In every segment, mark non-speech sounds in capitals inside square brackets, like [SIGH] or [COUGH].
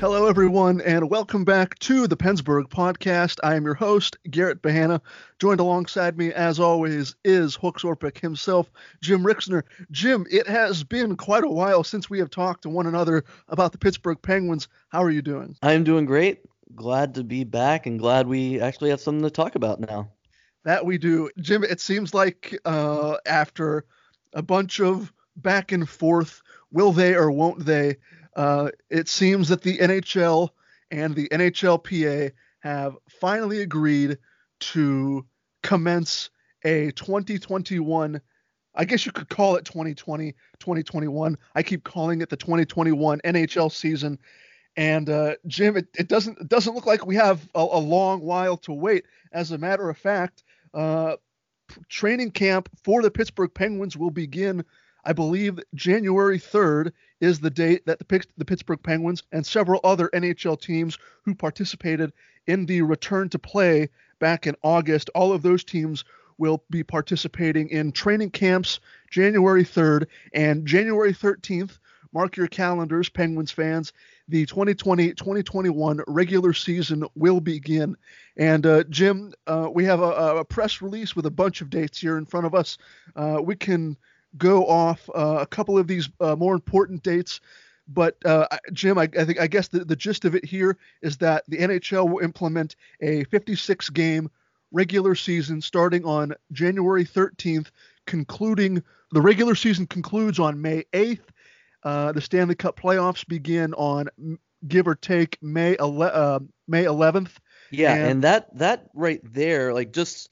Hello, everyone, and welcome back to the Pensburgh podcast. I am your host, Garrett Bahana. Joined alongside me, as always, is Hooks Orpik himself, Jim Rixner. Jim, it has been quite a while since we have talked to one another about the Pittsburgh Penguins. How are you doing? I'm doing great. Glad to be back and glad we actually have something to talk about now. That we do. Jim, it seems like uh, after a bunch of back and forth, will they or won't they? Uh, it seems that the NHL and the NHLPA have finally agreed to commence a 2021 I guess you could call it 2020, 2021. I keep calling it the 2021 NHL season. And uh, Jim, it, it doesn't it doesn't look like we have a, a long while to wait. As a matter of fact, uh, training camp for the Pittsburgh Penguins will begin, I believe, January 3rd is the date that the, Pittsburgh Penguins and several other NHL teams who participated in the return to play back in August, all of those teams will be participating in training camps January 3rd and January 13th. Mark your calendars, Penguins fans. The 2020 2021 regular season will begin. And uh, Jim, uh, we have a, a, press release with a bunch of dates here in front of us. Uh, we can go off uh, a couple of these uh, more important dates. But uh, Jim, I, I, think I guess the, the gist of it here is that the NHL will implement a 56 game regular season starting on January 13th, concluding the regular season concludes on May 8th. Uh, the Stanley Cup playoffs begin on give or take May 11, uh, May 11th. Yeah, and, and that that right there, like just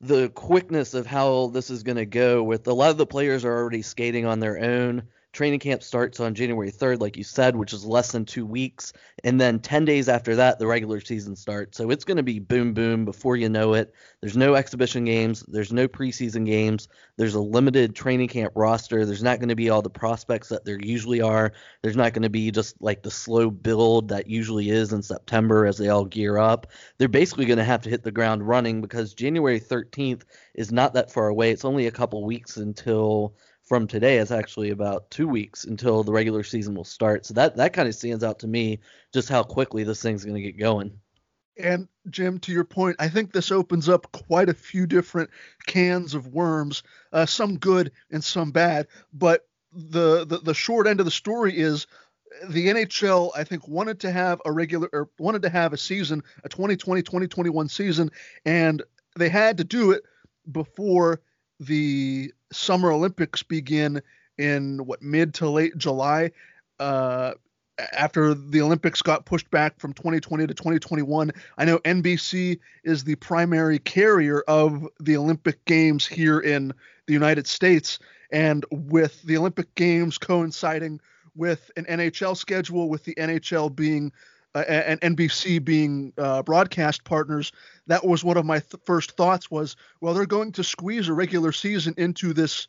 the quickness of how this is going to go with a lot of the players are already skating on their own Training camp starts on January 3rd, like you said, which is less than two weeks. And then 10 days after that, the regular season starts. So it's going to be boom, boom before you know it. There's no exhibition games, there's no preseason games, there's a limited training camp roster. There's not going to be all the prospects that there usually are. There's not going to be just like the slow build that usually is in September as they all gear up. They're basically going to have to hit the ground running because January 13th is not that far away. It's only a couple weeks until from today is actually about two weeks until the regular season will start. So that that kind of stands out to me just how quickly this thing's going to get going. And Jim, to your point, I think this opens up quite a few different cans of worms, uh, some good and some bad. But the, the the short end of the story is the NHL, I think, wanted to have a regular or wanted to have a season, a 2020 2021 season, and they had to do it before the Summer Olympics begin in what mid to late July. Uh, after the Olympics got pushed back from 2020 to 2021. I know NBC is the primary carrier of the Olympic Games here in the United States. And with the Olympic Games coinciding with an NHL schedule, with the NHL being uh, and NBC being uh, broadcast partners, that was one of my th- first thoughts was, well, they're going to squeeze a regular season into this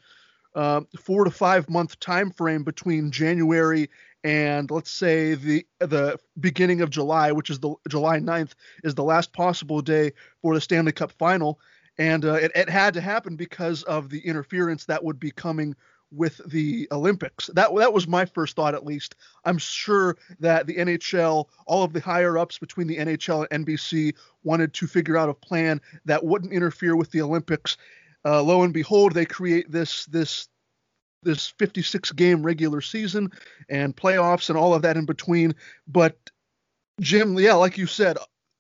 uh, four to five month time frame between January and let's say the the beginning of July, which is the July 9th, is the last possible day for the Stanley Cup final. and uh, it, it had to happen because of the interference that would be coming with the Olympics. That that was my first thought, at least. I'm sure that the NHL, all of the higher ups between the NHL and NBC, wanted to figure out a plan that wouldn't interfere with the Olympics. Uh, lo and behold, they create this this this 56 game regular season and playoffs and all of that in between. But Jim, yeah, like you said,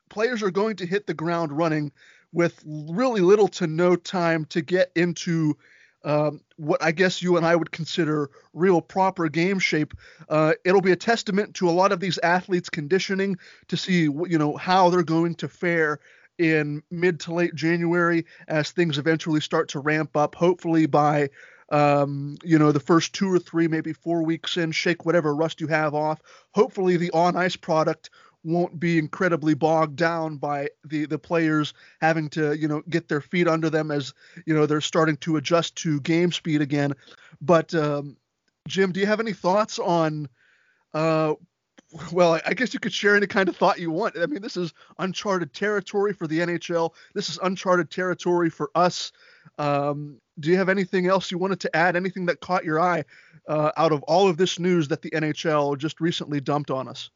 players are going to hit the ground running with really little to no time to get into um, what I guess you and I would consider real proper game shape. Uh, it'll be a testament to a lot of these athletes' conditioning to see you know how they're going to fare in mid to late January as things eventually start to ramp up. Hopefully by um, you know the first two or three, maybe four weeks in, shake whatever rust you have off. Hopefully the on ice product won't be incredibly bogged down by the the players having to you know get their feet under them as you know they're starting to adjust to game speed again. But um, Jim, do you have any thoughts on? Uh, well, I guess you could share any kind of thought you want. I mean, this is uncharted territory for the NHL. This is uncharted territory for us. Um, do you have anything else you wanted to add? Anything that caught your eye uh, out of all of this news that the NHL just recently dumped on us?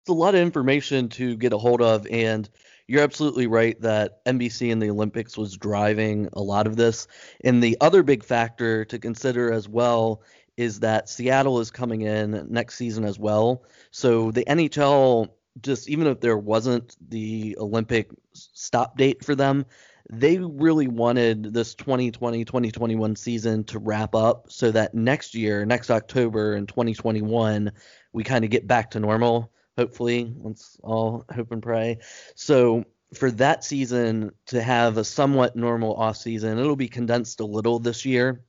It's a lot of information to get a hold of and you're absolutely right that NBC and the Olympics was driving a lot of this. And the other big factor to consider as well is that Seattle is coming in next season as well. So the NHL just even if there wasn't the Olympic stop date for them, they really wanted this 2020 2021 season to wrap up so that next year, next October in 2021, we kind of get back to normal hopefully. Let's all hope and pray. So for that season to have a somewhat normal off season, it'll be condensed a little this year.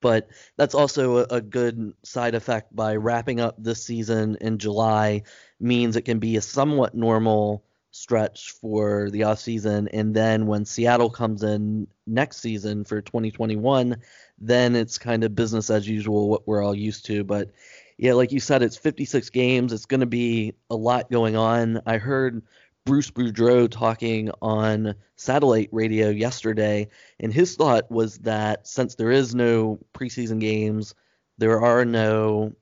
But that's also a, good side effect by wrapping up this season in July means it can be a somewhat normal stretch for the off season and then when Seattle comes in next season for 2021 then it's kind of business as usual what we're all used to but yeah, like you said, it's 56 games. It's going to be a lot going on. I heard Bruce Boudreau talking on satellite radio yesterday, and his thought was that since there is no preseason games, there are no,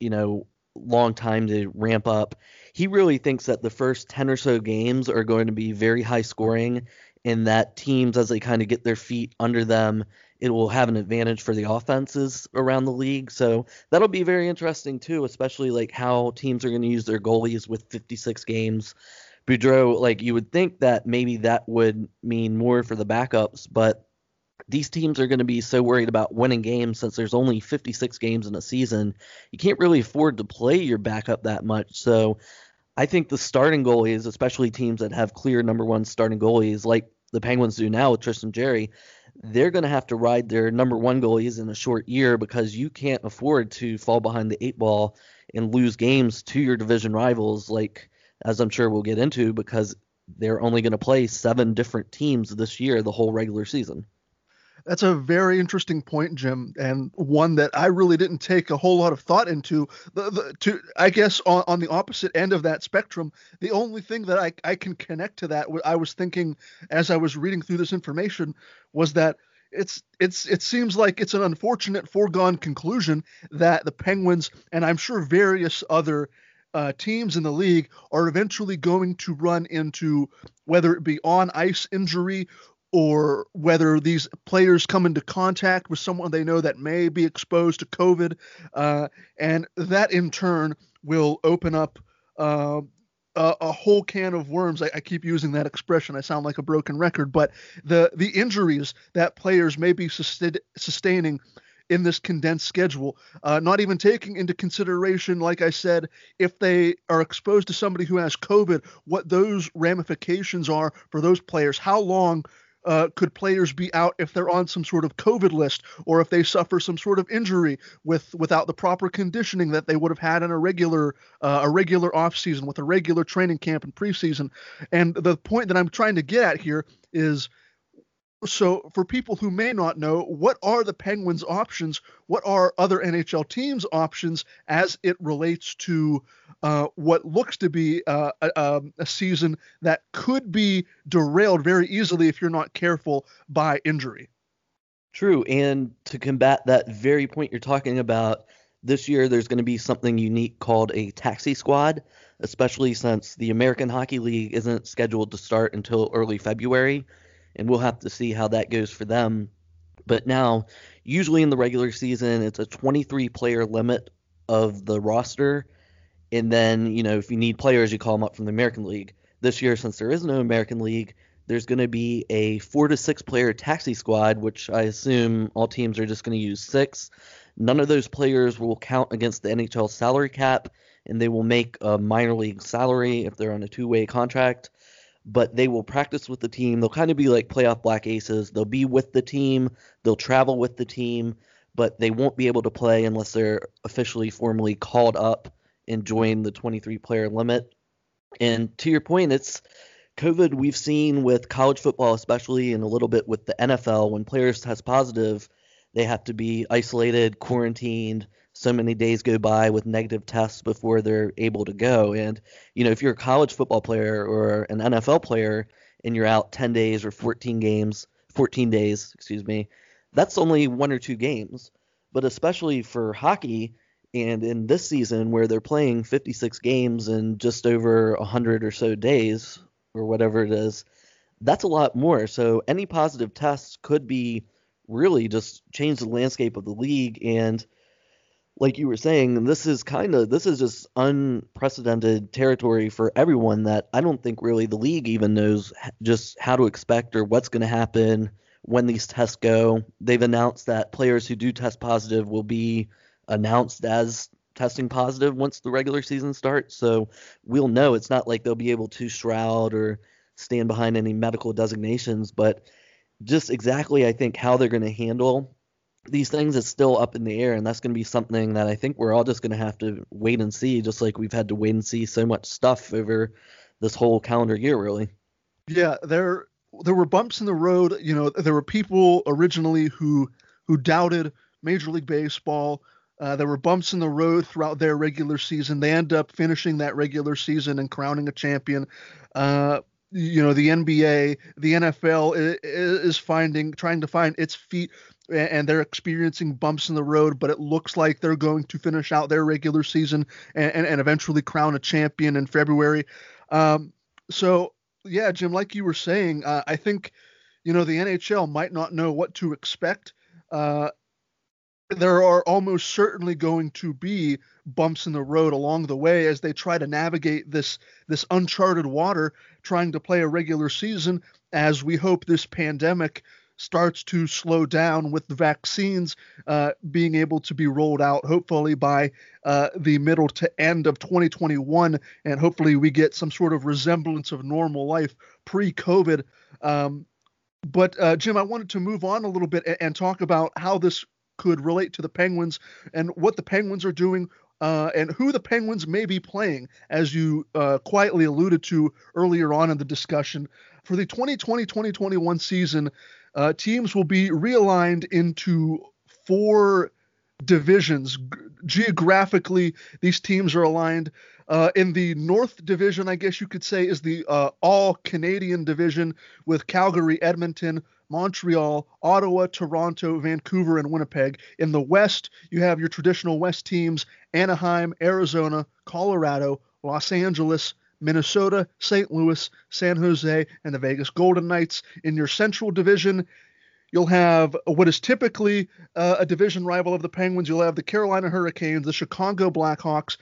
you know, long time to ramp up. He really thinks that the first 10 or so games are going to be very high scoring, and that teams, as they kind of get their feet under them it will have an advantage for the offenses around the league. So that'll be very interesting too, especially like how teams are going to use their goalies with 56 games. Boudreau, like you would think that maybe that would mean more for the backups, but these teams are going to be so worried about winning games since there's only 56 games in a season. You can't really afford to play your backup that much. So I think the starting goalies, especially teams that have clear number one starting goalies like the Penguins do now with Tristan Jarry, they're going to have to ride their number one goalies in a short year because you can't afford to fall behind the eight ball and lose games to your division rivals, like as I'm sure we'll get into, because they're only going to play seven different teams this year, the whole regular season. That's a very interesting point, Jim, and one that I really didn't take a whole lot of thought into. The, the, to I guess on, on the opposite end of that spectrum, the only thing that I, I can connect to that, I was thinking as I was reading through this information, was that it's it's it seems like it's an unfortunate foregone conclusion that the Penguins and I'm sure various other uh, teams in the league are eventually going to run into whether it be on ice injury or whether these players come into contact with someone they know that may be exposed to COVID, uh, and that in turn will open up uh, a, a, whole can of worms. I, I, keep using that expression. I sound like a broken record, but the the injuries that players may be sustaining in this condensed schedule, uh, not even taking into consideration, like I said, if they are exposed to somebody who has COVID, what those ramifications are for those players, how long uh, could players be out if they're on some sort of COVID list or if they suffer some sort of injury with without the proper conditioning that they would have had in a regular uh, a regular off season with a regular training camp and preseason. And the point that I'm trying to get at here is so for people who may not know, what are the Penguins' options? What are other NHL teams' options as it relates to uh, what looks to be uh, a, um, a, season that could be derailed very easily if you're not careful by injury? True, and to combat that very point you're talking about, this year there's going to be something unique called a taxi squad, especially since the American Hockey League isn't scheduled to start until early February and we'll have to see how that goes for them. But now, usually in the regular season, it's a 23 player limit of the roster. And then, you know, if you need players, you call them up from the American League. This year, since there is no American League, there's going to be a four to six player taxi squad, which I assume all teams are just going to use six. None of those players will count against the NHL salary cap, and they will make a minor league salary if they're on a two way contract but they will practice with the team. They'll kind of be like playoff black aces. They'll be with the team, they'll travel with the team, but they won't be able to play unless they're officially formally called up and join the 23 player limit. And to your point, it's COVID we've seen with college football, especially, and a little bit with the NFL. When players test positive, they have to be isolated, quarantined, so many days go by with negative tests before they're able to go. And, you know, if you're a college football player or an NFL player and you're out 10 days or 14 games, 14 days, excuse me, that's only one or two games. But especially for hockey, and in this season where they're playing 56 games in just over 100 or so days, or whatever it is, that's a lot more. So any positive tests could be really just change the landscape of the league. And like you were saying, this is kind of this is just unprecedented territory for everyone that I don't think really the league even knows just how to expect or what's going to happen when these tests go. They've announced that players who do test positive will be announced as testing positive once the regular season starts. So we'll know it's not like they'll be able to shroud or stand behind any medical designations, but just exactly I think how they're going to handle these things is still up in the air, and that's going to be something that I think we're all just going to have to wait and see, just like we've had to wait and see so much stuff over this whole calendar year, really. Yeah, there there were bumps in the road. You know, there were people originally who who doubted Major League Baseball. Uh, there were bumps in the road throughout their regular season. They end up finishing that regular season and crowning a champion. Uh, you know the NBA, the NFL is finding trying to find its feet and they're experiencing bumps in the road, but it looks like they're going to finish out their regular season and, and, and eventually crown a champion in February. Um, so yeah, Jim, like you were saying, uh, I think you know the NHL might not know what to expect. Uh, there are almost certainly going to be bumps in the road along the way as they try to navigate this this uncharted water trying to play a regular season as we hope this pandemic starts to slow down with the vaccines uh, being able to be rolled out hopefully by uh, the middle to end of 2021 and hopefully we get some sort of resemblance of normal life pre-covid. Um, but uh, jim i wanted to move on a little bit and, and talk about how this could relate to the Penguins and what the Penguins are doing uh, and who the Penguins may be playing, as you uh, quietly alluded to earlier on in the discussion. For the 2020 2021 season, uh, teams will be realigned into four divisions. Geographically, these teams are aligned. Uh, in the North Division, I guess you could say, is the uh, all Canadian division with Calgary, Edmonton, Montreal, Ottawa, Toronto, Vancouver, and Winnipeg. In the West, you have your traditional West teams Anaheim, Arizona, Colorado, Los Angeles, Minnesota, St. Louis, San Jose, and the Vegas Golden Knights. In your Central Division, you'll have what is typically uh, a division rival of the Penguins. You'll have the Carolina Hurricanes, the Chicago Blackhawks,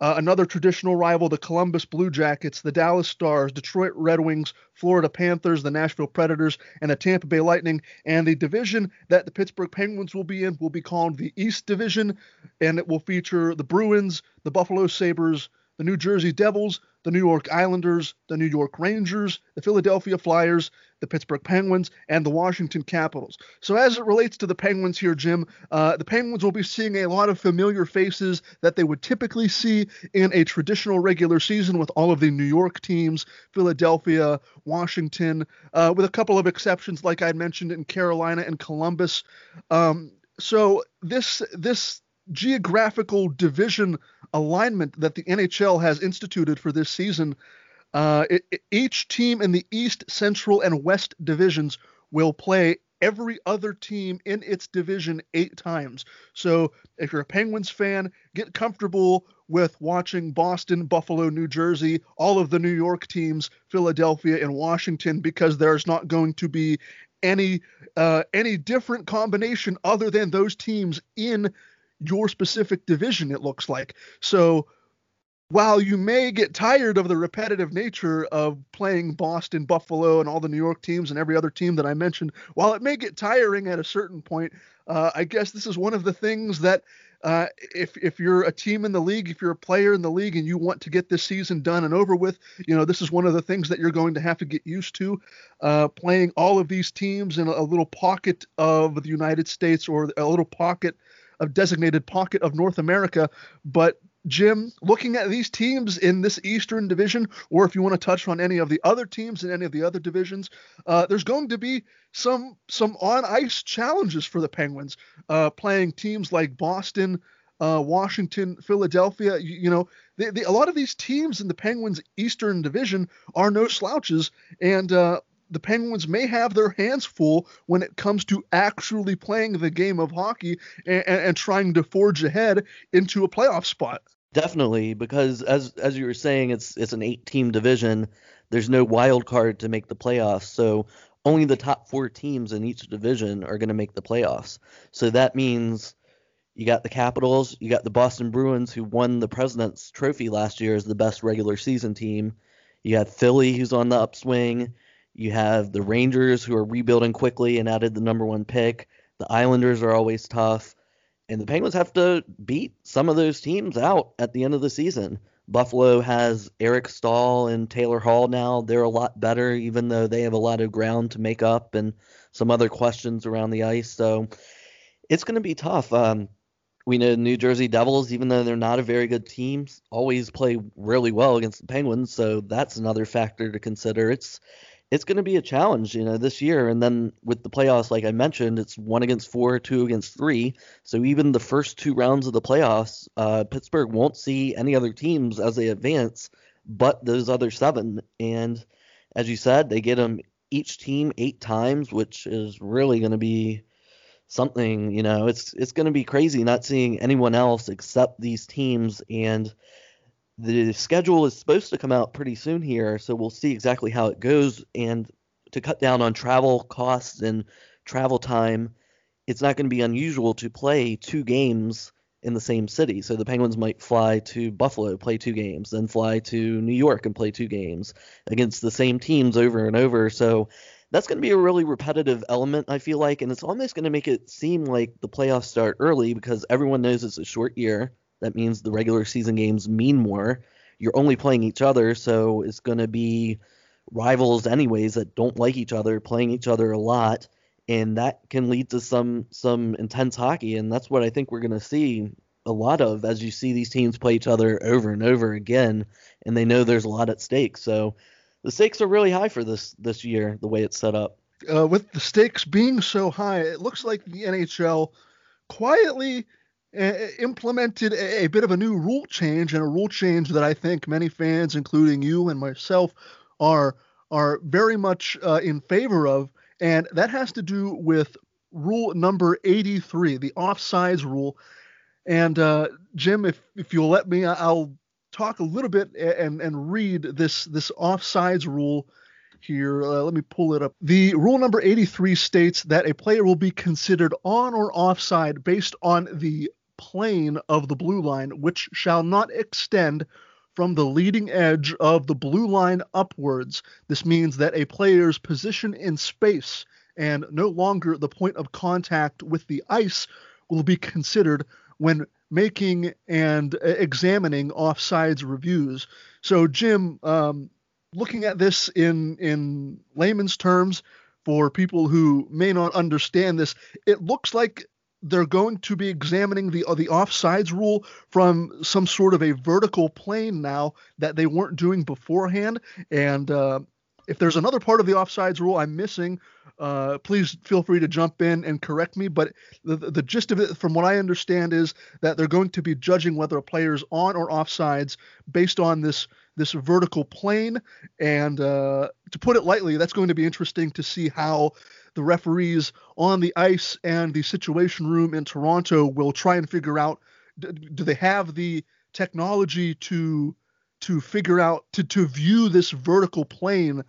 uh, another traditional rival, the Columbus Blue Jackets, the Dallas Stars, Detroit Red Wings, Florida Panthers, the Nashville Predators, and the Tampa Bay Lightning. And the division that the Pittsburgh Penguins will be in will be called the East Division, and it will feature the Bruins, the Buffalo Sabres, the New Jersey Devils, the New York Islanders, the New York Rangers, the Philadelphia Flyers, the Pittsburgh Penguins, and the Washington Capitals. So, as it relates to the Penguins here, Jim, uh, the Penguins will be seeing a lot of familiar faces that they would typically see in a traditional regular season with all of the New York teams, Philadelphia, Washington, uh, with a couple of exceptions, like I mentioned in Carolina and Columbus. Um, so, this this geographical division alignment that the NHL has instituted for this season, uh, it, it, each team in the East, Central, and West divisions will play every other team in its division eight times. So if you're a Penguins fan, get comfortable with watching Boston, Buffalo, New Jersey, all of the New York teams, Philadelphia, and Washington, because there's not going to be any uh, any different combination other than those teams in your specific division, it looks like. So while you may get tired of the repetitive nature of playing Boston, Buffalo, and all the New York teams and every other team that I mentioned, while it may get tiring at a certain point, uh, I guess this is one of the things that uh, if if you're a team in the league, if you're a player in the league, and you want to get this season done and over with, you know this is one of the things that you're going to have to get used to, uh, playing all of these teams in a little pocket of the United States or a little pocket a designated pocket of North America. But Jim, looking at these teams in this Eastern Division, or if you want to touch on any of the other teams in any of the other divisions, uh, there's going to be some some on ice challenges for the Penguins, uh, playing teams like Boston, uh, Washington, Philadelphia. You, you know, they, they, a lot of these teams in the Penguins Eastern Division are no slouches, and uh, the Penguins may have their hands full when it comes to actually playing the game of hockey and, and trying to forge ahead into a playoff spot. Definitely, because as as you were saying, it's it's an eight team division. There's no wild card to make the playoffs, so only the top four teams in each division are going to make the playoffs. So that means you got the Capitals, you got the Boston Bruins, who won the President's Trophy last year as the best regular season team. You got Philly, who's on the upswing. You have the Rangers who are rebuilding quickly and added the number one pick. The Islanders are always tough. And the Penguins have to beat some of those teams out at the end of the season. Buffalo has Eric Staal and Taylor Hall now. They're a lot better, even though they have a lot of ground to make up and some other questions around the ice. So it's going to be tough. Um, we know New Jersey Devils, even though they're not a very good team, always play really well against the Penguins. So that's another factor to consider. It's it's going to be a challenge, you know, this year. And then with the playoffs, like I mentioned, it's one against four, two against three. So even the first two rounds of the playoffs, uh, Pittsburgh won't see any other teams as they advance, but those other seven. And as you said, they get them each team eight times, which is really going to be something. You know, it's it's going to be crazy not seeing anyone else except these teams and the schedule is supposed to come out pretty soon here, so we'll see exactly how it goes. And to cut down on travel costs and travel time, it's not going to be unusual to play two games in the same city. So the Penguins might fly to Buffalo, play two games, then fly to New York and play two games against the same teams over and over. So that's going to be a really repetitive element, I feel like, and it's almost going to make it seem like the playoffs start early because everyone knows it's a short year. That means the regular season games mean more. You're only playing each other, so it's going to be rivals anyways that don't like each other playing each other a lot and that can lead to some some intense hockey and that's what I think we're going to see a lot of as you see these teams play each other over and over again and they know there's a lot at stake so the stakes are really high for this this year the way it's set up uh, with the stakes being so high it looks like the NHL quietly implemented a, a, bit of a new rule change and a rule change that I think many fans, including you and myself, are are very much uh, in favor of, and that has to do with rule number 83, the offsides rule. And uh, Jim, if if you'll let me, I'll talk a little bit and and read this this offsides rule here. Uh, let me pull it up. The rule number 83 states that a player will be considered on or offside based on the plane of the blue line, which shall not extend from the leading edge of the blue line upwards. This means that a player's position in space and no longer the point of contact with the ice will be considered when making and examining offsides reviews. So, Jim, um, looking at this in in layman's terms for people who may not understand this, it looks like they're going to be examining the uh, the offsides rule from some sort of a vertical plane now that they weren't doing beforehand. And uh, if there's another part of the offsides rule I'm missing, uh, please feel free to jump in and correct me. But the, the gist of it, from what I understand, is that they're going to be judging whether a player's on or offsides based on this this vertical plane. And uh, to put it lightly, that's going to be interesting to see how the referees on the ice and the situation room in Toronto will try and figure out do they have the technology to to figure out to to view this vertical plane,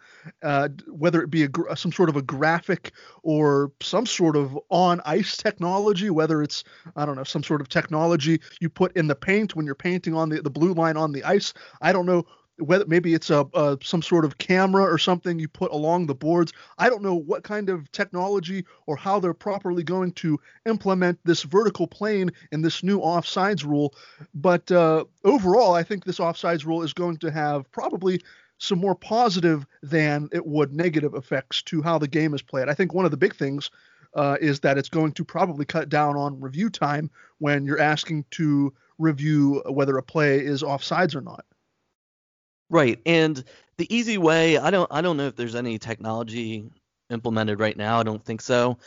uh, whether it be a, some sort of a graphic or some sort of on ice technology, whether it's I don't know some sort of technology you put in the paint when you're painting on the the blue line on the ice. I don't know whether maybe it's a, a, some sort of camera or something you put along the boards. I don't know what kind of technology or how they're properly going to implement this vertical plane in this new offsides rule. But uh, overall, I think this offsides rule is going to have probably some more positive than it would negative effects to how the game is played. I think one of the big things uh, is that it's going to probably cut down on review time when you're asking to review whether a play is offsides or not. Right. And the easy way, I don't I don't know if there's any technology implemented right now. I don't think so.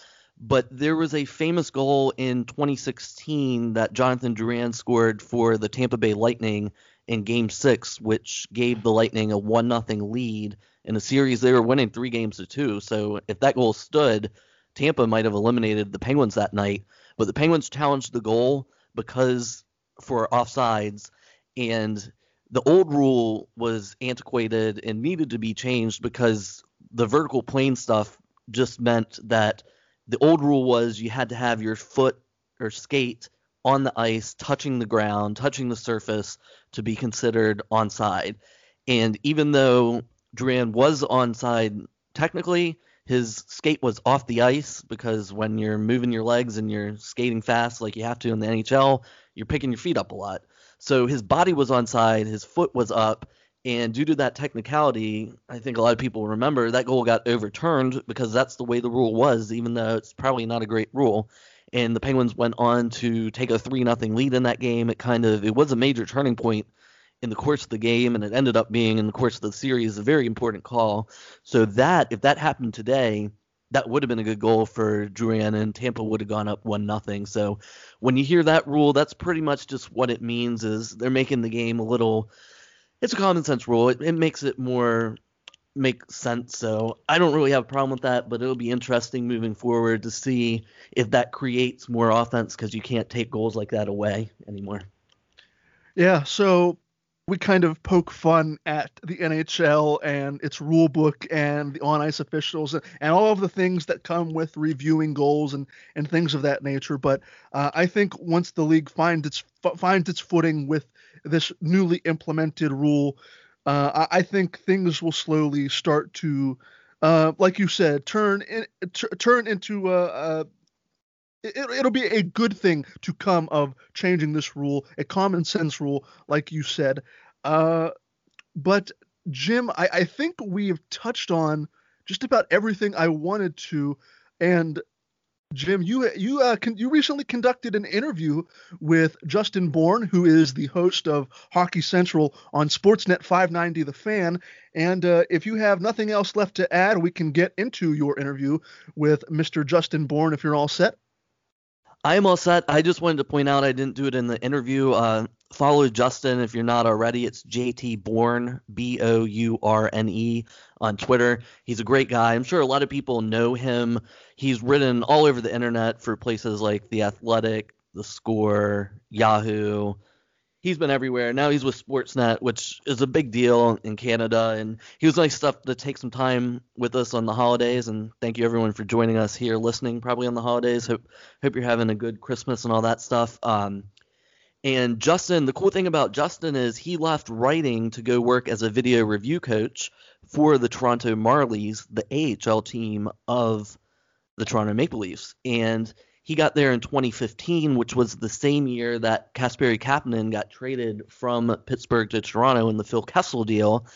But there was a famous goal in 2016 that Jonathan Drouin scored for the Tampa Bay Lightning in game 6 which gave the Lightning a 1 nothing lead in a series they were winning 3 games to 2. So if that goal stood, Tampa might have eliminated the Penguins that night, but the Penguins challenged the goal because for offsides and the old rule was antiquated and needed to be changed because the vertical plane stuff just meant that the old rule was you had to have your foot or skate on the ice, touching the ground, touching the surface to be considered onside. And even though Drouin was onside technically, his skate was off the ice because when you're moving your legs and you're skating fast like you have to in the NHL, you're picking your feet up a lot. So his body was onside, his foot was up, and due to that technicality, I think a lot of people remember that goal got overturned because that's the way the rule was, even though it's probably not a great rule. And the Penguins went on to take a three nothing lead in that game. It kind of it was a major turning point in the course of the game, and it ended up being in the course of the series a very important call. So that if that happened today, that would have been a good goal for Drouin, and Tampa would have gone up one nothing. So when you hear that rule, that's pretty much just what it means is they're making the game a little. It's a common sense rule. It, it makes it more make sense. So I don't really have a problem with that, but it'll be interesting moving forward to see if that creates more offense because you can't take goals like that away anymore. Yeah. So we kind of poke fun at the NHL and its rule book and the on ice officials and, all of the things that come with reviewing goals and, and things of that nature. But uh, I think once the league finds its finds its footing with this newly implemented rule, uh, I, I, think things will slowly start to, uh, like you said, turn in, t- turn into a, a it, will be a good thing to come of changing this rule, a common sense rule, like you said. Uh, but Jim, I, I think we've touched on just about everything I wanted to, and Jim, you you uh, con- you recently conducted an interview with Justin Bourne, who is the host of Hockey Central on Sportsnet 590 The Fan. And uh, if you have nothing else left to add, we can get into your interview with Mr. Justin Bourne if you're all set. I am all set. I just wanted to point out I didn't do it in the interview. Uh, follow Justin if you're not already. It's JT Bourne, B O U R N E, on Twitter. He's a great guy. I'm sure a lot of people know him. He's written all over the internet for places like The Athletic, The Score, Yahoo, he's been everywhere. Now he's with Sportsnet, which is a big deal in Canada. And he was nice stuff to take some time with us on the holidays. And thank you everyone for joining us here, listening probably on the holidays. Hope hope you're having a good Christmas and all that stuff. Um, and Justin, the cool thing about Justin is he left writing to go work as a video review coach for the Toronto Marlies, the AHL team of the Toronto Maple Leafs. And he got there in 2015, which was the same year that Kasperi Kapanen got traded from Pittsburgh to Toronto in the Phil Kessel deal.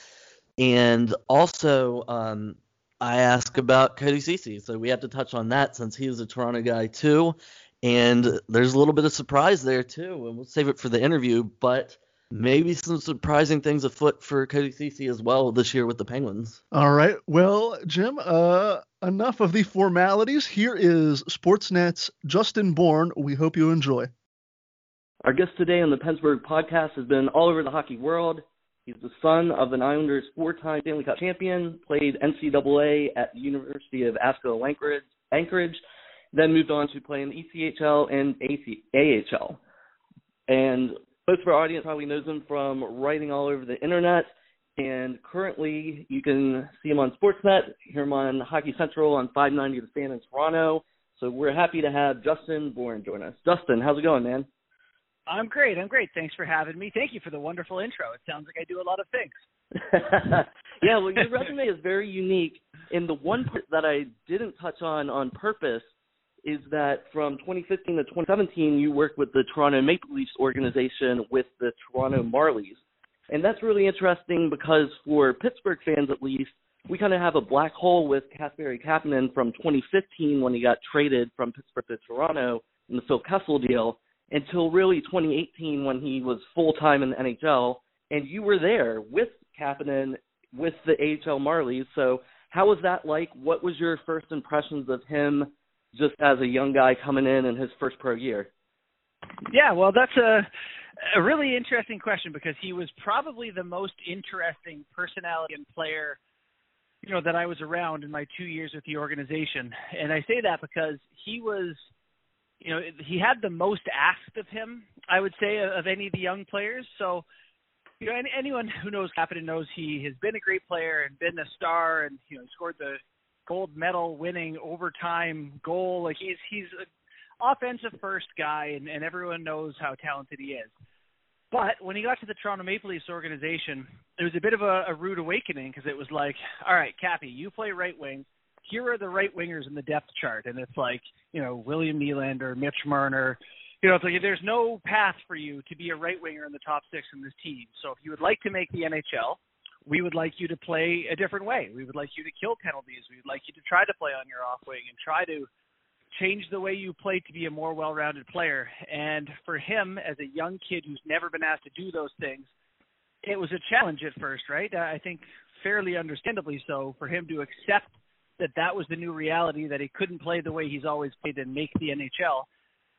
And also, um, I asked about Cody Ceci, so we have to touch on that since he was a Toronto guy too. And there's a little bit of surprise there too, and we'll save it for the interview. But maybe some surprising things afoot for Cody Ceci as well this year with the Penguins. All right. Well, Jim, uh, enough of the formalities. Here is Sportsnet's Justin Bourne. We hope you enjoy. Our guest today on the Pensburgh podcast has been all over the hockey world. He's the son of an Islanders four-time Stanley Cup champion, played NCAA at the University of Alaska Anchorage, Anchorage then moved on to play in the ECHL and AC, AHL. And most of our audience probably knows him from writing all over the internet. And currently, you can see him on Sportsnet, hear him on Hockey Central on 590 The Fan in Toronto. So we're happy to have Justin Bourne join us. Justin, how's it going, man? I'm great. I'm great. Thanks for having me. Thank you for the wonderful intro. It sounds like I do a lot of things. [LAUGHS] yeah, well, your resume is very unique. And the one part that I didn't touch on on purpose is that from 2015 to 2017, you worked with the Toronto Maple Leafs organization with the Toronto Marlies. And that's really interesting because for Pittsburgh fans at least, we kind of have a black hole with Kasperi Kapanen from 2015 when he got traded from Pittsburgh to Toronto in the Phil Kessel deal until really 2018 when he was full time in the NHL. And you were there with Kapanen with the AHL Marlies. So how was that like? What was your first impressions of him just as a young guy coming in in his first pro year? Yeah, well, that's a a really interesting question because he was probably the most interesting personality and player you know that I was around in my 2 years with the organization. And I say that because he was you know, he had the most asked of him, I would say, of any of the young players. So, you know, any, anyone who knows Kapanen knows he has been a great player and been a star, and you know, scored the gold medal winning overtime goal. Like he's he's an offensive first guy, and, and everyone knows how talented he is. But when he got to the Toronto Maple Leafs organization, it was a bit of a, a rude awakening because it was like, all right, Cappy, you play right wing. Here are the right wingers in the depth chart, and it's like, you know, William Nylander, Mitch Marner. You know, it's like there's no path for you to be a right winger in the top six in this team. So if you would like to make the NHL, we would like you to play a different way. We would like you to kill penalties. We would like you to try to play on your off wing and try to change the way you play to be a more well-rounded player. And for him, as a young kid who's never been asked to do those things, it was a challenge at first, right? I think fairly understandably so for him to accept that that was the new reality that he couldn't play the way he's always played and make the NHL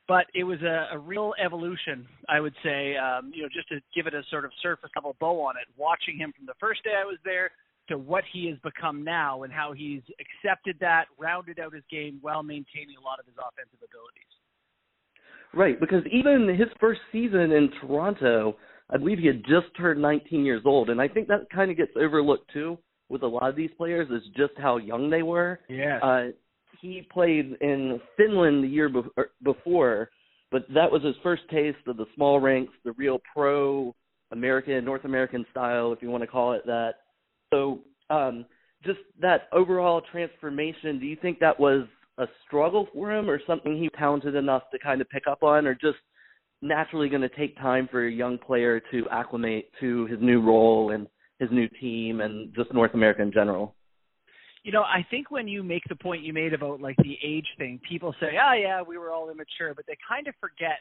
but it was a, a real evolution, I would say. Um, you know, just to give it a sort of surface level bow on it, watching him from the first day I was there to what he has become now and how he's accepted that, rounded out his game while maintaining a lot of his offensive abilities. Right, because even his first season in Toronto, I believe he had just turned 19 years old, and I think that kind of gets overlooked too with a lot of these players is just how young they were. Yeah. Uh, he played in Finland the year be- er, before, but that was his first taste of the small ranks, the real pro American, North American style, if you want to call it that. So, um, just that overall transformation, do you think that was a struggle for him or something he talented enough to kind of pick up on, or just naturally going to take time for a young player to acclimate to his new role and his new team and just North America in general? You know, I think when you make the point you made about like the age thing, people say, "Oh yeah, we were all immature," but they kind of forget,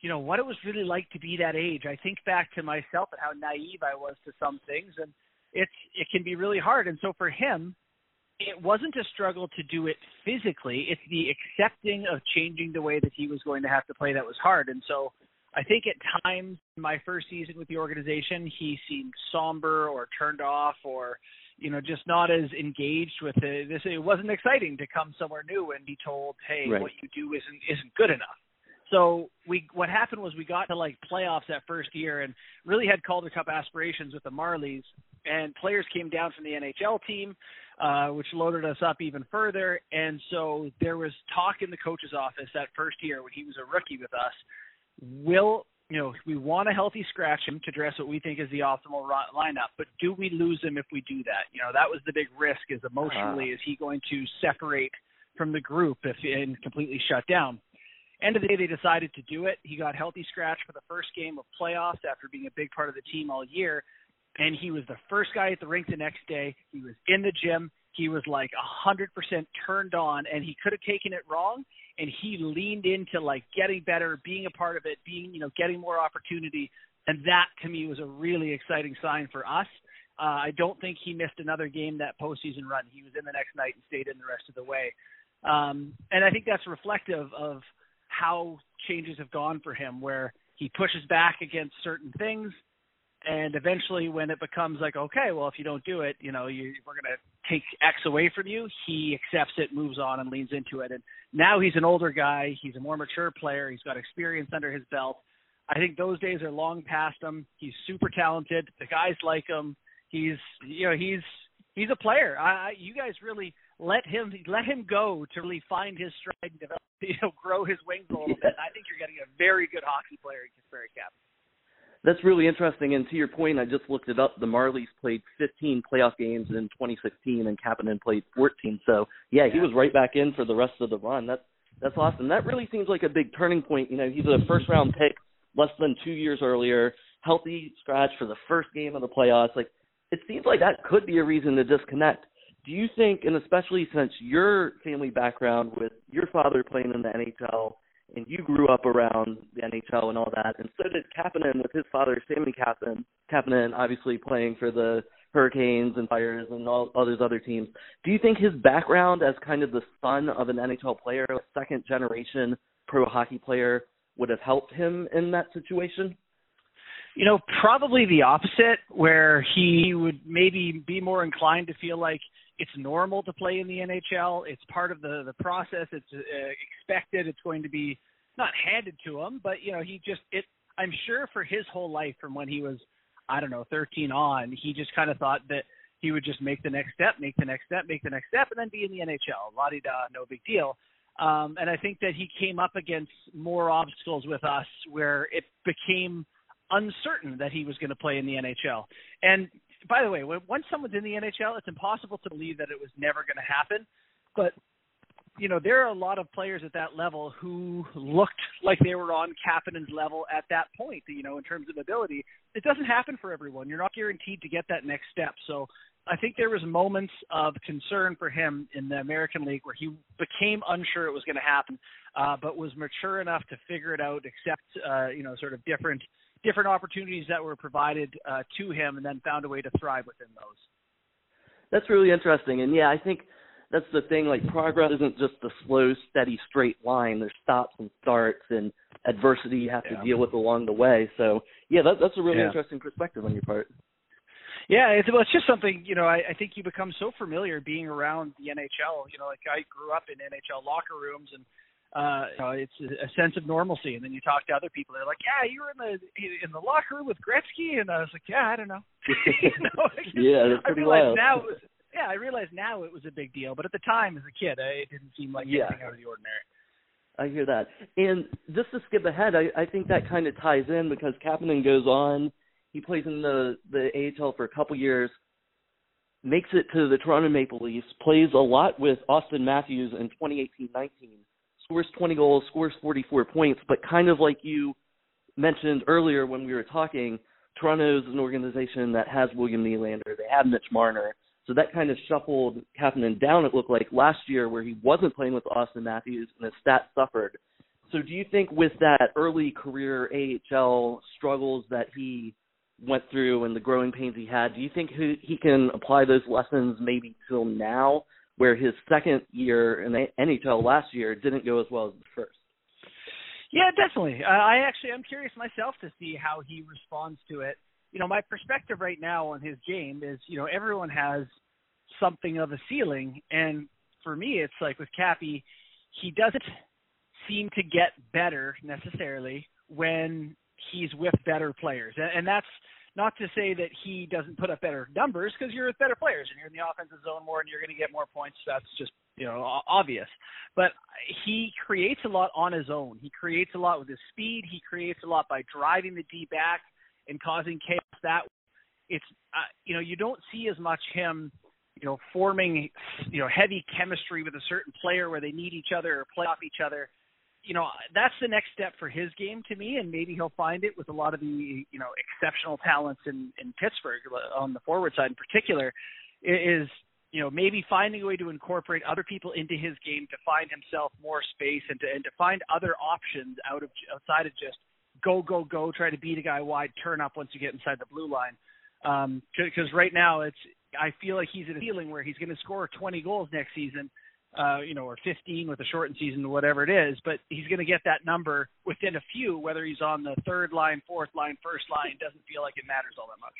you know, what it was really like to be that age. I think back to myself and how naive I was to some things, and it's it can be really hard. And so for him, it wasn't a struggle to do it physically; it's the accepting of changing the way that he was going to have to play that was hard. And so I think at times in my first season with the organization, he seemed somber or turned off or you know, just not as engaged with it. This it wasn't exciting to come somewhere new and be told, "Hey, right. what you do isn't isn't good enough." So we what happened was we got to like playoffs that first year and really had Calder Cup aspirations with the Marlies and players came down from the NHL team, uh, which loaded us up even further. And so there was talk in the coach's office that first year when he was a rookie with us. Will you know, we want a healthy scratch him to dress what we think is the optimal lineup, but do we lose him if we do that? You know, that was the big risk is emotionally, uh. is he going to separate from the group if and completely shut down. End of the day, they decided to do it. He got healthy scratch for the first game of playoffs after being a big part of the team all year, and he was the first guy at the rink the next day. He was in the gym. He was like a hundred percent turned on, and he could have taken it wrong, and he leaned into like getting better, being a part of it, being you know getting more opportunity, and that to me was a really exciting sign for us. Uh, I don't think he missed another game that postseason run. He was in the next night and stayed in the rest of the way. Um, and I think that's reflective of how changes have gone for him, where he pushes back against certain things, and eventually, when it becomes like, okay, well, if you don't do it, you know, you, we're going to take X away from you. He accepts it, moves on, and leans into it. And now he's an older guy. He's a more mature player. He's got experience under his belt. I think those days are long past him. He's super talented. The guys like him. He's, you know, he's he's a player. I, you guys really let him let him go to really find his stride and develop, [LAUGHS] you know, grow his wings a little bit. I think you're getting a very good hockey player in Kasperi Kapanen. That's really interesting. And to your point, I just looked it up. The Marlies played 15 playoff games in 2016, and Kapanen played 14. So yeah, yeah, he was right back in for the rest of the run. That's that's awesome. That really seems like a big turning point. You know, he's a first round pick less than two years earlier, healthy scratch for the first game of the playoffs. Like it seems like that could be a reason to disconnect do you think, and especially since your family background with your father playing in the NHL and you grew up around the NHL and all that, and so did Kapanen with his father, Sami Kapanen, Kapanen obviously playing for the Hurricanes and Flyers and all, all those other teams. Do you think his background as kind of the son of an NHL player, a second generation pro hockey player, would have helped him in that situation? You know, probably the opposite, where he would maybe be more inclined to feel like it's normal to play in the NHL. It's part of the the process. It's uh, expected. It's going to be not handed to him, but you know, he just it. I'm sure for his whole life, from when he was, I don't know, 13 on, he just kind of thought that he would just make the next step, make the next step, make the next step, and then be in the NHL. La di da, no big deal. Um, and I think that he came up against more obstacles with us where it became uncertain that he was going to play in the NHL. And by the way, when once someone's in the NHL, it's impossible to believe that it was never going to happen. But you know, there are a lot of players at that level who looked like they were on Kapanen's level at that point. You know, in terms of ability, it doesn't happen for everyone. You're not guaranteed to get that next step. So I think there was moments of concern for him in the American League where he became unsure it was going to happen, uh, but was mature enough to figure it out, accept uh, you know sort of different different opportunities that were provided uh, to him, and then found a way to thrive within those. That's really interesting, and yeah, I think that's the thing. Like progress isn't just a slow, steady, straight line. There's stops and starts, and adversity you have yeah. to deal with along the way. So yeah, that, that's a really yeah. interesting perspective on your part. Yeah, it's well, it's just something you know. I, I think you become so familiar being around the NHL. You know, like I grew up in NHL locker rooms, and uh, you know, it's a sense of normalcy. And then you talk to other people, they're like, "Yeah, you were in the in the locker room with Gretzky," and I was like, "Yeah, I don't know." [LAUGHS] you know yeah, that's pretty I realize wild. now. It was, yeah, I realize now it was a big deal, but at the time, as a kid, I, it didn't seem like yeah. anything out of the ordinary. I hear that. And just to skip ahead, I, I think that kind of ties in because Kapanen goes on. He plays in the the AHL for a couple years, makes it to the Toronto Maple Leafs, plays a lot with Auston Matthews in 2018-19 scores 20 goals, scores 44 points, but kind of like you mentioned earlier when we were talking, Toronto is an organization that has William Nylander, they have Mitch Marner, so that kind of shuffled Kapanen down. It looked like last year where he wasn't playing with Auston Matthews and his stats suffered. So do you think with that early career AHL struggles that he went through and the growing pains he had, do you think he, he can apply those lessons maybe till now where his second year in the NHL last year didn't go as well as the first. Yeah, definitely. Uh, I actually I'm curious myself to see how he responds to it. You know, my perspective right now on his game is, you know, everyone has something of a ceiling, and for me, it's like with Cappy, he doesn't seem to get better necessarily when he's with better players, and, and that's not to say that he doesn't put up better numbers because you're with better players and you're in the offensive zone more and you're going to get more points. That's just you know obvious. But he creates a lot on his own. He creates a lot with his speed. He creates a lot by driving the D back and causing chaos. That it's uh, you know you don't see as much him you know, forming, you know, heavy chemistry with a certain player where they need each other or play off each other. You know, that's the next step for his game to me, and maybe he'll find it with a lot of the, you know, exceptional talents in in Pittsburgh on the forward side in particular. Is you know maybe finding a way to incorporate other people into his game to find himself more space and to and to find other options out of outside of just go go go try to beat a guy wide turn up once you get inside the blue line um because right now it's I feel like he's in a feeling where he's going to score 20 goals next season, uh, you know, or 15 with a shortened season, whatever it is. But he's going to get that number within a few, whether he's on the third line, fourth line, first line. Doesn't feel like it matters all that much.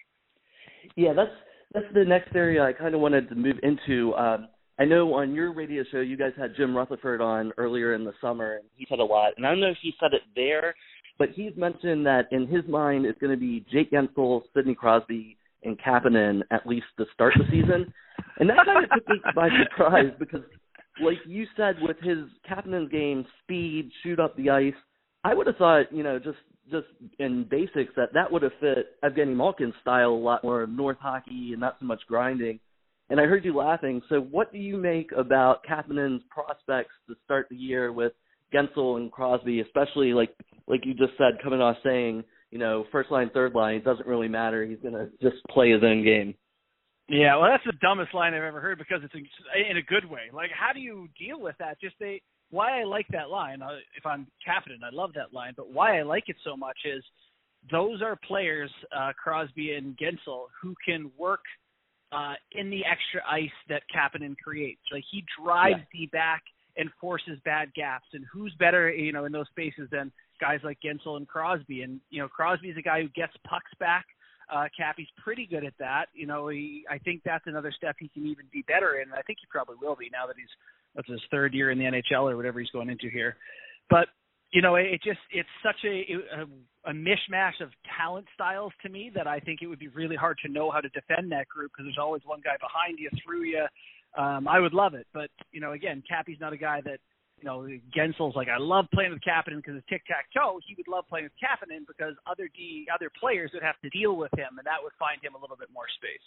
Yeah, that's that's the next area I kind of wanted to move into. Um, I know on your radio show you guys had Jim Rutherford on earlier in the summer, and he said a lot. And I don't know if he said it there, but he's mentioned that in his mind it's going to be Jake Guentzel, Sidney Crosby, and Kapanen at least to start the season. And that kind of took me by surprise because, like you said, with his Kapanen's game, speed, shoot up the ice, I would have thought, you know, just just in basics that that would have fit Evgeny Malkin's style a lot more North hockey and not so much grinding. And I heard you laughing. So, what do you make about Kapanen's prospects to start the year with Guentzel and Crosby, especially like like you just said, coming off saying you know, first line, third line, it doesn't really matter. He's to just play his own game. Yeah, well, that's the dumbest line I've ever heard because it's in a good way. Like, how do you deal with that? Just they, why I like that line. Uh, if I'm Kapanen, I love that line. But why I like it so much is those are players, uh, Crosby and Guentzel, who can work uh, in the extra ice that Kapanen creates. Like he drives yeah. the back and forces bad gaps. And who's better, you know, in those spaces than guys like Guentzel and Crosby. And you know, Crosby's a guy who gets pucks back. Uh, Cappy's pretty good at that. You know, he, I think that's another step he can even be better in. I think he probably will be now that he's that's his third year in the NHL or whatever he's going into here. But you know, it just it's such a, a a mishmash of talent styles to me that I think it would be really hard to know how to defend that group because there's always one guy behind you, through you. Um, I would love it, but you know, again, Cappy's not a guy that you know, Guentzel's like, I love playing with Kapanen because it's tic tac toe. He would love playing with Kapanen because other D other players would have to deal with him, and that would find him a little bit more space.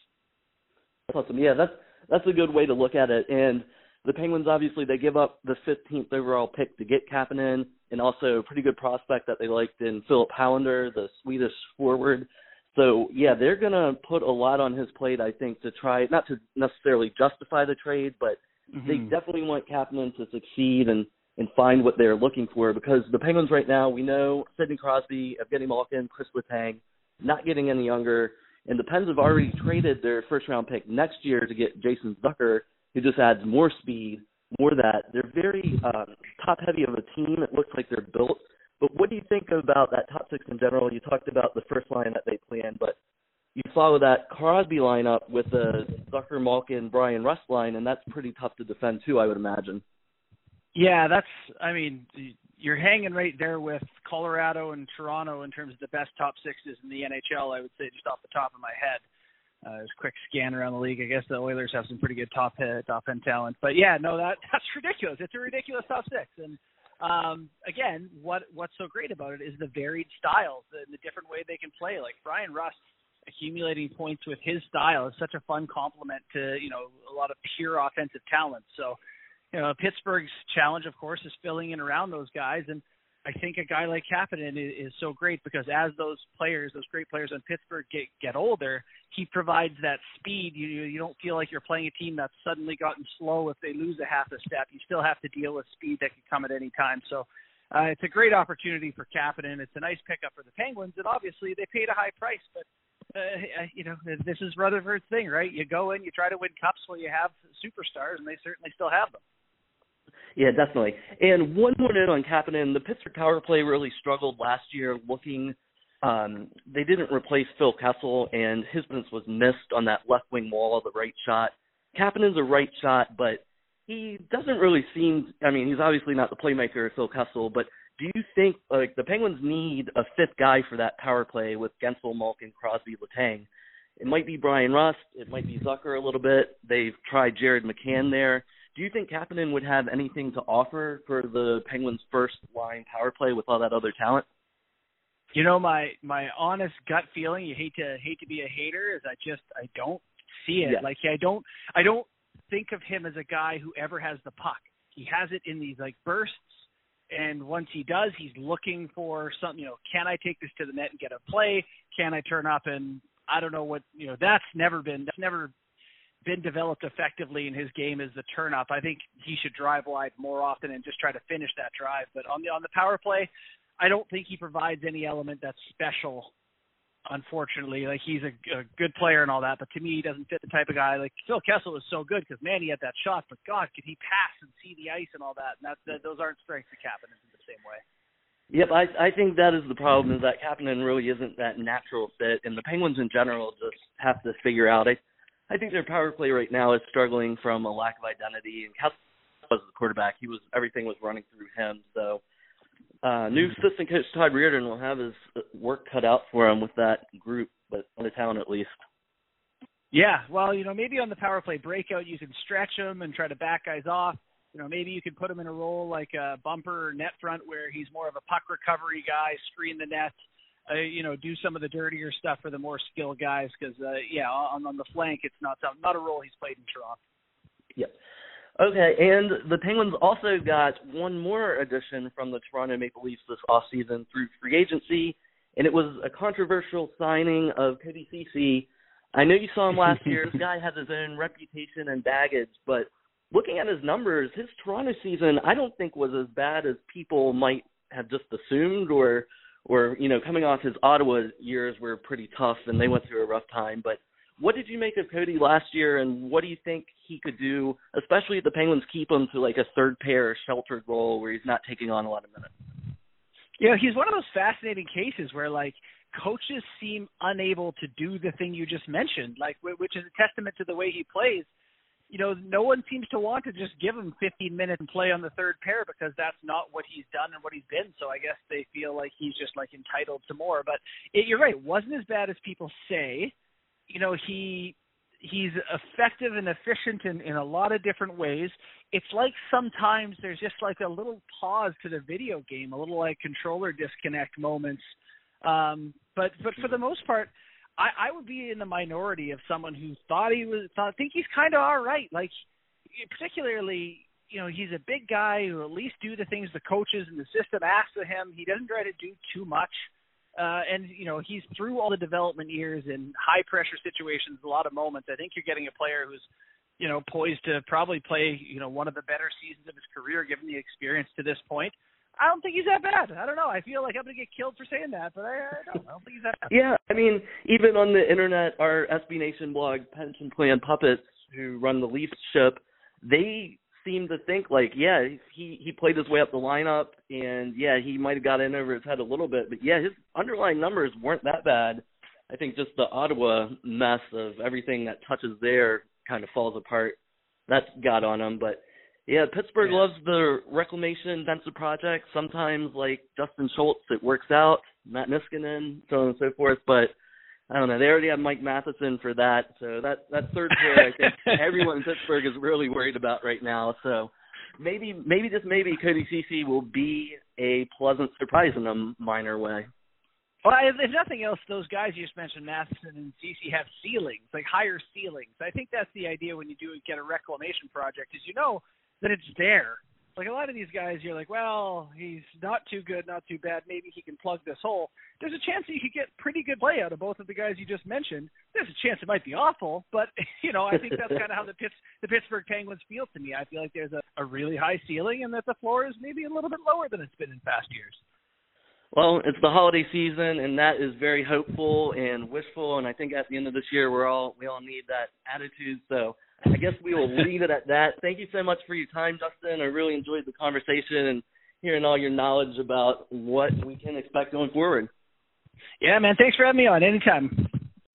Awesome. Yeah, that's that's a good way to look at it. And the Penguins obviously they give up the 15th overall pick to get Kapanen, and also a pretty good prospect that they liked in Filip Hallander, the Swedish forward. So yeah, they're gonna put a lot on his plate, I think, to try not to necessarily justify the trade, but Mm-hmm. They definitely want Kapanen to succeed and and find what they're looking for because the Penguins right now we know Sidney Crosby, Evgeny Malkin, Chris Letang, not getting any younger, and the Pens have already traded their first round pick next year to get Jason Zucker, who just adds more speed, more that. They're very um, top heavy of a team. It looks like they're built. But what do you think about that top six in general? You talked about the first line that they planned, but follow that Crosby lineup with the Zucker, Malkin, Bryan Rust line, and that's pretty tough to defend too, I would imagine. Yeah, that's. I mean, you're hanging right there with Colorado and Toronto in terms of the best top sixes in the NHL. I would say just off the top of my head. Uh, a quick scan around the league. I guess the Oilers have some pretty good top head, top end talent. But yeah, no, that [LAUGHS] that's ridiculous. It's a ridiculous top six. And um, again, what what's so great about it is the varied styles and the different way they can play. Like Bryan Rust accumulating points with his style is such a fun complement to you know a lot of pure offensive talent. So, you know, Pittsburgh's challenge, of course, is filling in around those guys, and I think a guy like Kapanen is, is so great because as those players, those great players on Pittsburgh get get older, he provides that speed. You you don't feel like you're playing a team that's suddenly gotten slow if they lose a half a step. You still have to deal with speed that can come at any time. So. Uh, it's a great opportunity for Kapanen. It's a nice pickup for the Penguins, and obviously they paid a high price, but uh, you know, this is Rutherford's thing, right? You go in, you try to win cups while you have superstars, and they certainly still have them. Yeah, definitely. And one more note on Kapanen, the Pittsburgh power play really struggled last year looking um they didn't replace Phil Kessel and his was missed on that left wing wall of the right shot. Kapanen's a right shot, but he doesn't really seem I mean, he's obviously not the playmaker of Phil Kessel, but do you think like the Penguins need a fifth guy for that power play with Guentzel, Malkin, Crosby, Letang? It might be Bryan Rust. It might be Zucker a little bit. They've tried Jared McCann there. Do you think Kapanen would have anything to offer for the Penguins' first line power play with all that other talent? You know, my my honest gut feeling. You hate to hate to be a hater, is I just I don't see it. Yeah. Like I don't I don't think of him as a guy who ever has the puck. He has it in these like bursts and once he does, he's looking for something, you know, can I take this to the net and get a play? Can I turn up and I don't know what, you know, that's never been that's never been developed effectively in his game is the turn up. I think he should drive wide more often and just try to finish that drive. But on the on the power play, I don't think he provides any element that's special unfortunately. Like he's a, a good player and all that, but to me, he doesn't fit the type of guy. Like Phil Kessel was so good because man, he had that shot, but God, could he pass and see the ice and all that? And that, that those aren't strengths of Kapanen in the same way. Yep, I I think that is the problem is that Kapanen really isn't that natural fit, and the Penguins in general just have to figure out. I I think their power play right now is struggling from a lack of identity. And Kessel was the quarterback; he was everything was running through him. So uh, new assistant coach Todd Reirden will have his work cut out for him with that group, but on the town at least. Yeah, well, you know, maybe on the power play breakout, you can stretch him and try to back guys off. You know, maybe you could put him in a role like a bumper or net front where he's more of a puck recovery guy, screen the net, uh, you know, do some of the dirtier stuff for the more skilled guys. Because uh, yeah, on on the flank, it's not not a role he's played in Toronto. Yep. Okay, and the Penguins also got one more addition from the Toronto Maple Leafs this offseason through free agency, and it was a controversial signing of Cody Ceci. I know you saw him last year. This [LAUGHS] guy has his own reputation and baggage, but looking at his numbers, his Toronto season I don't think was as bad as people might have just assumed or or you know, coming off his Ottawa years were pretty tough and they went through a rough time, but what did you make of Cody last year, and what do you think he could do, especially if the Penguins keep him to like a third pair sheltered role where he's not taking on a lot of minutes? Yeah, he's one of those fascinating cases where like coaches seem unable to do the thing you just mentioned, like which is a testament to the way he plays. You know, no one seems to want to just give him 15 minutes and play on the third pair because that's not what he's done and what he's been. So I guess they feel like he's just like entitled to more. But it, you're right, it wasn't as bad as people say you know he he's effective and efficient in, in a lot of different ways. It's like sometimes there's just like a little pause to the video game, a little like controller disconnect moments. Um, but but for the most part, I, I would be in the minority of someone who thought he was thought think he's kind of all right. Like particularly, you know, he's a big guy who at least do the things the coaches and the system ask of him. He doesn't try to do too much. Uh, and you know he's through all the development years in high pressure situations, a lot of moments. I think you're getting a player who's, you know, poised to probably play, you know, one of the better seasons of his career given the experience to this point. I don't think he's that bad. I don't know. I feel like I'm gonna get killed for saying that, but I, I don't. I don't think he's that bad. Yeah, I mean, even on the internet, our SB Nation blog, Pension Plan Puppets, who run the Leafs ship, they seem to think like, yeah, he he played his way up the lineup, and yeah, he might have got in over his head a little bit, but yeah, his underlying numbers weren't that bad. I think just the Ottawa mess of everything that touches there kind of falls apart. That's got on him, but yeah, Pittsburgh Yeah. loves the reclamation Densa project. Sometimes, like Justin Schultz, it works out. Matt Niskanen, so on and so forth. But I don't know. They already have Mike Matheson for that, so that that third pair, I think [LAUGHS] everyone in Pittsburgh is really worried about right now. So maybe, maybe just maybe Cody Ceci will be a pleasant surprise in a minor way. Well, if if nothing else, those guys you just mentioned, Matheson and Ceci, have ceilings, like higher ceilings. I think that's the idea when you do get a reclamation project, is you know that it's there. Like a lot of these guys, you're like, well, he's not too good, not too bad. Maybe he can plug this hole. There's a chance that you could get pretty good play out of both of the guys you just mentioned. There's a chance it might be awful, but [LAUGHS] you know, I think that's kind of how the Pitts, the Pittsburgh Penguins feel to me. I feel like there's a, a really high ceiling, and that the floor is maybe a little bit lower than it's been in past years. Well, it's the holiday season, and that is very hopeful and wishful. And I think at the end of this year, we're all we all need that attitude. So I guess we will leave it at that. Thank you so much for your time, Justin. I really enjoyed the conversation and hearing all your knowledge about what we can expect going forward. Yeah, man. Thanks for having me on. Anytime.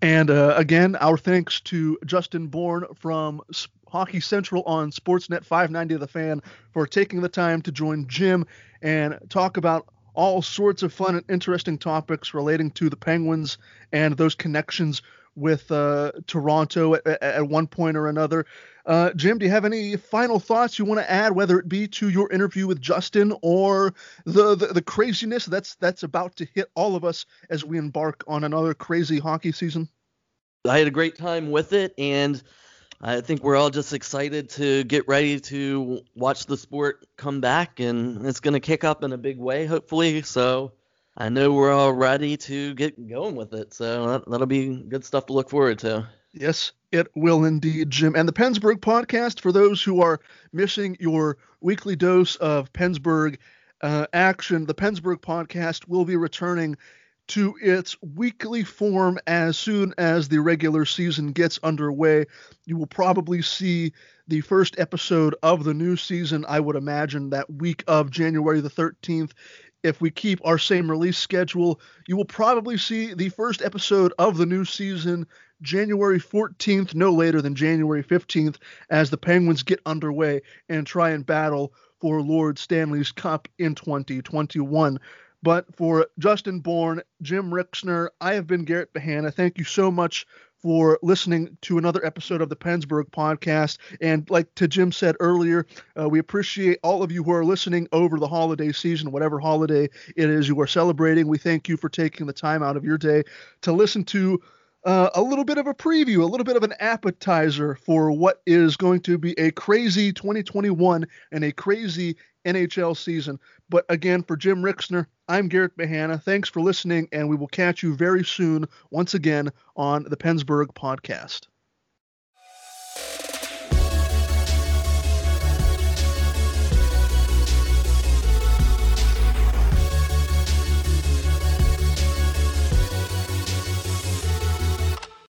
And uh, again, our thanks to Justin Bourne from Hockey Central on Sportsnet 590 The Fan for taking the time to join Jim and talk about all sorts of fun and interesting topics relating to the Penguins and those connections with uh, Toronto at, at- one point or another. Uh, Jim, do you have any final thoughts you want to add, whether it be to your interview with Justin or the, the, the craziness that's that's about to hit all of us as we embark on another crazy hockey season? I had a great time with it, and I think we're all just excited to get ready to watch the sport come back, and it's going to kick up in a big way, hopefully. So I know we're all ready to get going with it. So that, that'll be good stuff to look forward to. Yes, it will indeed, Jim. And the Pensburgh podcast, for those who are missing your weekly dose of Pensburgh uh, action, the Pensburgh podcast will be returning to its weekly form as soon as the regular season gets underway. You will probably see the first episode of the new season, I would imagine, that week of January the 13th. If we keep our same release schedule, you will probably see the first episode of the new season January 14th, no later than January 15th, as the Penguins get underway and try and battle for Lord Stanley's Cup in 2021. But for Justin Bourne, Jim Rixner, I have been Garrett Bahana. Thank you so much for listening to another episode of the Pensburgh podcast. And like to Jim said earlier, uh, we appreciate all of you who are listening over the holiday season, whatever holiday it is you are celebrating. We thank you for taking the time out of your day to listen to uh, a little bit of a preview, a little bit of an appetizer for what is going to be a crazy 2021 and a crazy NHL season. But again, for Jim Rixner, I'm Garrett Bahana. Thanks for listening, and we will catch you very soon once again on the Pensburgh podcast.